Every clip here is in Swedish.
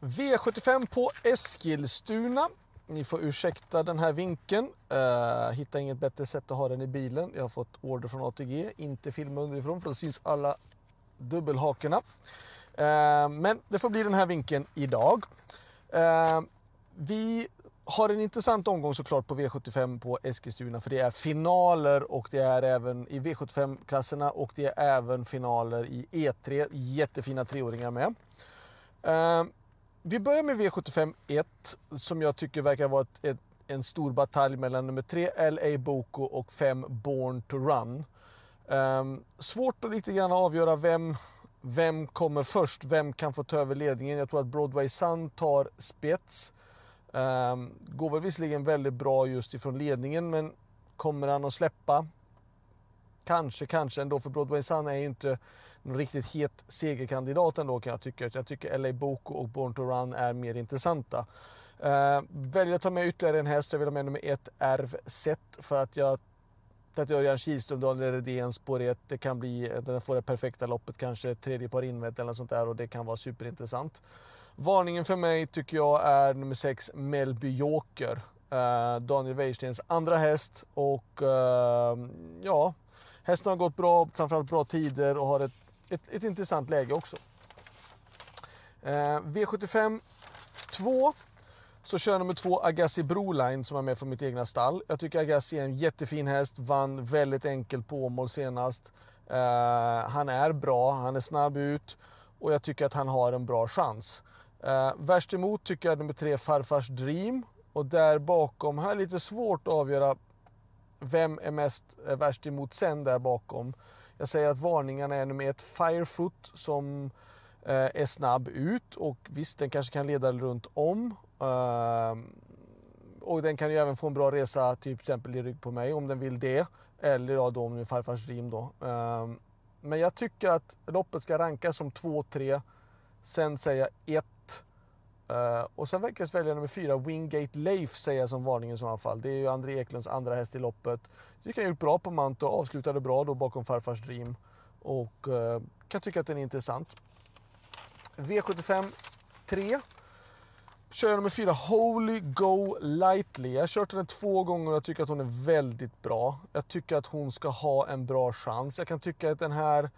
V75 på Eskilstuna. Ni får ursäkta den här vinkeln. Eh, uh, hittar inget bättre sätt att ha den i bilen. Jag har fått order från ATG. Inte filma underifrån för då syns alla dubbelhakorna. Uh, men det får bli den här vinkeln idag. Uh, vi har en intressant omgång såklart på V75 på Eskilstuna för det är finaler och det är även i V75-klasserna och det är även finaler i E3. Jättefina treåringar med. Vi börjar med V75 1 som jag tycker verkar vara ett, ett, en stor batalj mellan nummer 3 LA Boko och 5 Born to Run. Um, svårt att lite grann avgöra vem, vem kommer först, vem kan få ta över ledningen. Jag tror att Broadway Sun tar spets. Um, går väl visserligen väldigt bra just ifrån ledningen men kommer han att släppa? Kanske, kanske ändå för Broadway Sun är ju inte någon riktigt het segerkandidat ändå kan jag tycka. Jag tycker LA Boko och Born to Run är mer intressanta. Uh, väljer att ta med ytterligare en häst. Jag vill ha med nummer ett, Erv Set, för att jag att Örjan Kihlström, Daniel Redén, spår 1. Det kan bli, den får det perfekta loppet, kanske tredje par invänt eller något sånt där och det kan vara superintressant. Varningen för mig tycker jag är nummer 6, Melby Joker. Uh, Daniel Wäjerstens andra häst och uh, ja, hästen har gått bra, framförallt bra tider och har ett ett, ett intressant läge också. Eh, V75 2 så kör nummer två Agassi Broline som är med från mitt egna stall. Jag tycker Agassi är en jättefin häst, vann väldigt enkelt på Åmål senast. Eh, han är bra, han är snabb ut och jag tycker att han har en bra chans. Eh, värst emot tycker jag nummer tre Farfars Dream och där bakom, här är lite svårt att avgöra vem är mest är värst emot sen där bakom. Jag säger att varningarna är nummer ett Firefoot som eh, är snabb ut och visst den kanske kan leda runt om. Eh, och den kan ju även få en bra resa typ, till exempel i rygg på mig om den vill det. Eller ja, då är farfars rim då. Eh, men jag tycker att loppet ska rankas som 2-3. Sen säger jag 1 Uh, och sen verkar välja nummer fyra, Wingate Leif, säga som varning i sådana fall. Det är ju André Eklunds andra häst i loppet. Tycker han gjort bra på Manto, avslutade bra då bakom farfars Dream. Och uh, kan tycka att den är intressant. V75 3. Kör jag nummer fyra, Holy Go Lightly. Jag har kört henne två gånger och jag tycker att hon är väldigt bra. Jag tycker att hon ska ha en bra chans. Jag kan tycka att den här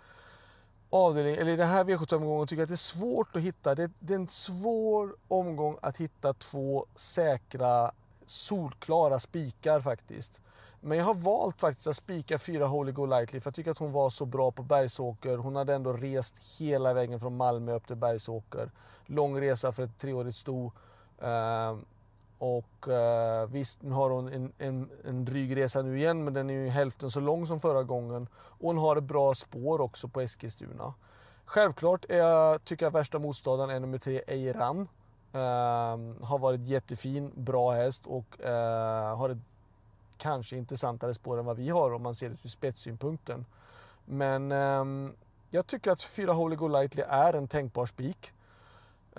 avdelning, eller i den här V75-omgången tycker jag att det är svårt att hitta. Det, det är en svår omgång att hitta två säkra, solklara spikar faktiskt. Men jag har valt faktiskt att spika fyra Holy Go Lightly för jag tycker att hon var så bra på Bergsåker. Hon hade ändå rest hela vägen från Malmö upp till Bergsåker. Lång resa för ett treårigt sto. Ehm, och eh, visst, nu har hon en, en, en dryg resa nu igen, men den är ju hälften så lång som förra gången. Och hon har ett bra spår också på Eskilstuna. Självklart är jag, tycker jag värsta motståndaren är nummer tre, Eiran. Eh, har varit jättefin, bra häst och eh, har ett kanske intressantare spår än vad vi har om man ser det ur spetssynpunkten. Men ehm, jag tycker att fyra Holy Go Lightly är en tänkbar spik.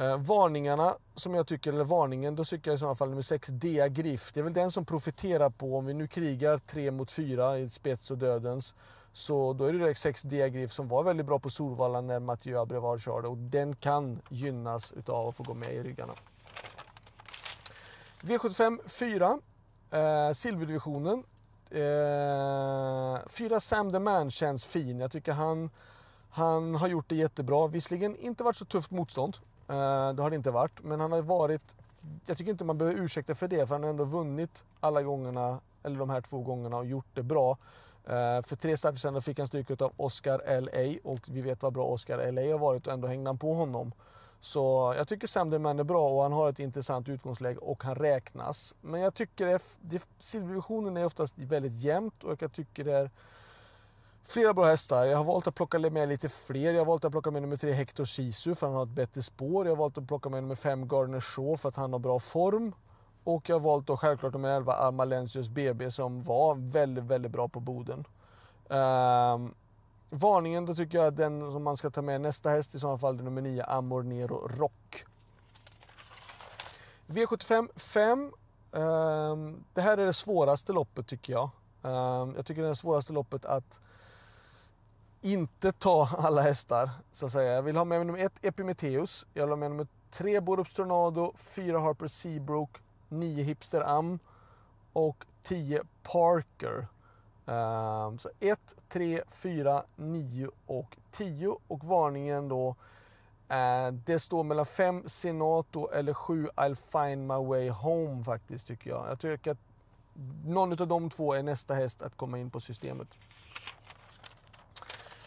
Eh, varningarna som jag tycker, eller varningen, då tycker jag i sådana fall nummer 6, Dea Griff. Det är väl den som profiterar på, om vi nu krigar 3 mot 4 i spets och dödens, så då är det direkt 6 Dea Griff som var väldigt bra på Solvalla när Mathieu Abrevard körde och den kan gynnas utav att få gå med i ryggarna. V75 4, eh, silverdivisionen. Eh, 4 Sam the Man känns fin. Jag tycker han, han har gjort det jättebra. Visserligen inte varit så tufft motstånd. Eh, det har det inte varit. Men han har varit... Jag tycker inte man behöver ursäkta för det, för han har ändå vunnit alla gångerna, eller de här två gångerna och gjort det bra. Eh, för tre starter sedan fick han stryk av Oscar L.A. och vi vet vad bra Oscar L.A. har varit och ändå hängde han på honom. Så jag tycker Sam Deman är bra och han har ett intressant utgångsläge och han räknas. Men jag tycker att silvervisionen är oftast väldigt jämnt och jag tycker det är Flera bra hästar. Jag har valt att plocka med lite fler. Jag har valt att plocka med nummer tre Hector Sisu för han har ett bättre spår. Jag har valt att plocka med nummer fem Gardner Shaw för att han har bra form. Och jag har valt då självklart nummer 11 Armalensius BB som var väldigt, väldigt bra på Boden. Um, varningen då tycker jag att den som man ska ta med nästa häst i sådana fall är nummer 9 Amor Nero Rock. V75 5. Um, det här är det svåraste loppet tycker jag. Um, jag tycker det är det svåraste loppet att inte ta alla hästar, så att säga. Jag vill ha med nummer ett Epimetheus. Jag vill ha med nummer 3 Borups Tornado, 4 Harper Seabrook, 9 Hipster Am och 10 Parker. Um, så 1, 3, 4, 9 och 10 och varningen då uh, det står mellan 5 Senato eller 7 I'll find my way home faktiskt tycker jag. Jag tycker att någon av de två är nästa häst att komma in på systemet.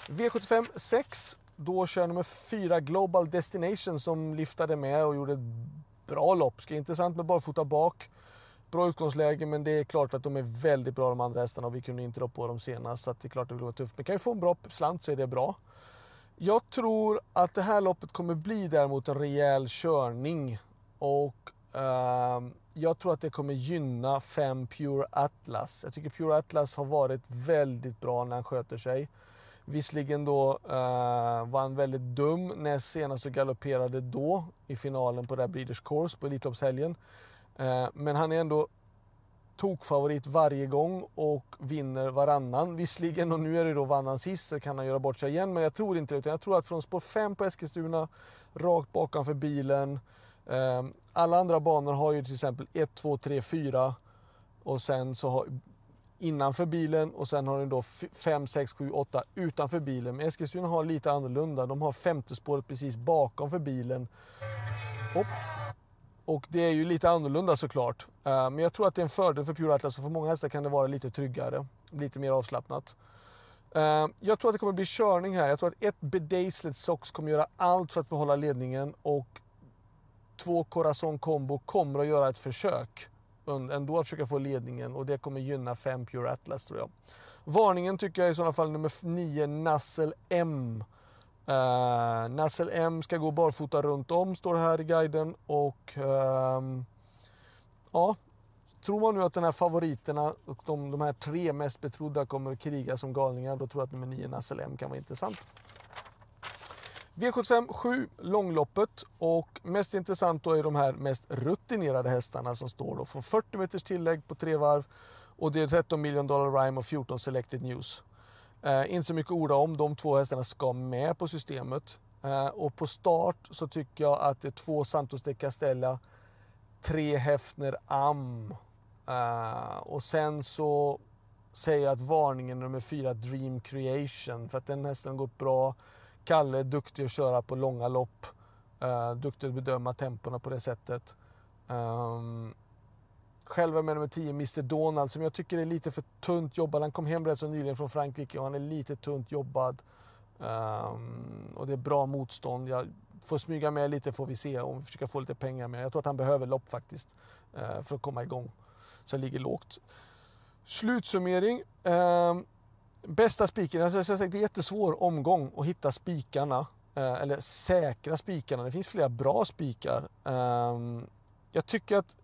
V75 6. Då kör nummer 4 Global Destination som liftade med och gjorde ett bra lopp. Ska intressant med barfota bak. Bra utgångsläge men det är klart att de är väldigt bra de andra hästarna och vi kunde inte rå på dem senast så det är klart att det blir tufft. Men kan vi få en bra slant så är det bra. Jag tror att det här loppet kommer bli däremot en rejäl körning och uh, jag tror att det kommer gynna 5 Pure Atlas. Jag tycker Pure Atlas har varit väldigt bra när han sköter sig. Visserligen då eh, var han väldigt dum näst senast och galopperade då i finalen på det Breeders Course på Elitloppshelgen. Eh, men han är ändå tokfavorit varje gång och vinner varannan. Visserligen, och nu är det då varannan sist så kan han göra bort sig igen, men jag tror inte det. Utan jag tror att från spår 5 på Eskilstuna, rakt bakom för bilen, Eh, alla andra banor har ju till exempel 1, 2, 3, 4 och sen så har, innanför bilen och sen har den då 5, 6, 7, 8 utanför bilen. Men Eskilstuna har lite annorlunda. De har femte spåret precis bakom för bilen. Hopp. Och det är ju lite annorlunda såklart. Eh, men jag tror att det är en fördel för Pure Atlas och för många hästar kan det vara lite tryggare. Lite mer avslappnat. Eh, jag tror att det kommer bli körning här. Jag tror att ett Bedaislet Sox kommer göra allt för att behålla ledningen och två Corazon Combo kommer att göra ett försök ändå att försöka få ledningen och det kommer gynna 5 Pure Atlas tror jag. Varningen tycker jag i sådana fall nummer 9 Nassel M. Uh, Nassel M ska gå barfota runt om står det här i guiden och uh, ja, tror man nu att den här favoriterna och de, de här tre mest betrodda kommer att kriga som galningar då tror jag att nummer 9 Nassel M kan vara intressant. V75 7, långloppet och mest intressant då är de här mest rutinerade hästarna som står då. Får 40 meters tillägg på tre varv och det är 13 miljoner dollar rhyme och 14 selected news. Eh, inte så mycket att orda om, de två hästarna ska med på systemet. Eh, och på start så tycker jag att det är två Santos de Castella, tre Hefner Am. Eh, och sen så säger jag att varningen nummer fyra Dream Creation för att den hästen har gått bra Kalle är duktig att köra på långa lopp. Uh, duktig att bedöma tempona på det sättet. Um, själv är med nummer 10, Mr Donald, som jag tycker är lite för tunt jobbad. Han kom hem rätt så nyligen från Frankrike och han är lite tunt jobbad. Um, och det är bra motstånd. Jag får smyga med lite får vi se om vi försöker få lite pengar med. Jag tror att han behöver lopp faktiskt uh, för att komma igång. Så jag ligger lågt. Slutsummering. Um, Bästa spiken, alltså sagt, det är en jättesvår omgång att hitta spikarna. Eh, eller säkra spikarna. Det finns flera bra spikar. Ehm, jag tycker att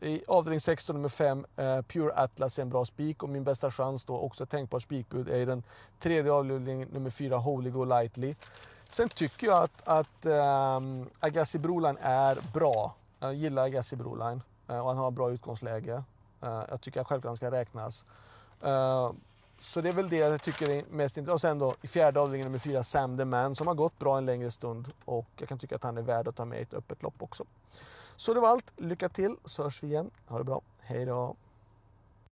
i avdelning 16 nummer 5, eh, Pure Atlas är en bra spik och min bästa chans då, också tänkbar spikbud, är i den tredje avdelningen nummer 4, Holy Go Lightly. Sen tycker jag att, att um, Agassi Broline är bra. Jag gillar Agassi Broline eh, och han har bra utgångsläge. Eh, jag tycker att självklart han ska räknas. Eh, så det är väl det jag tycker är mest intressant. Och sen då i fjärde avdelningen nummer fyra, Sam the Man, som har gått bra en längre stund. Och jag kan tycka att han är värd att ta med i ett öppet lopp också. Så det var allt. Lycka till så hörs vi igen. Ha det bra. Hej då!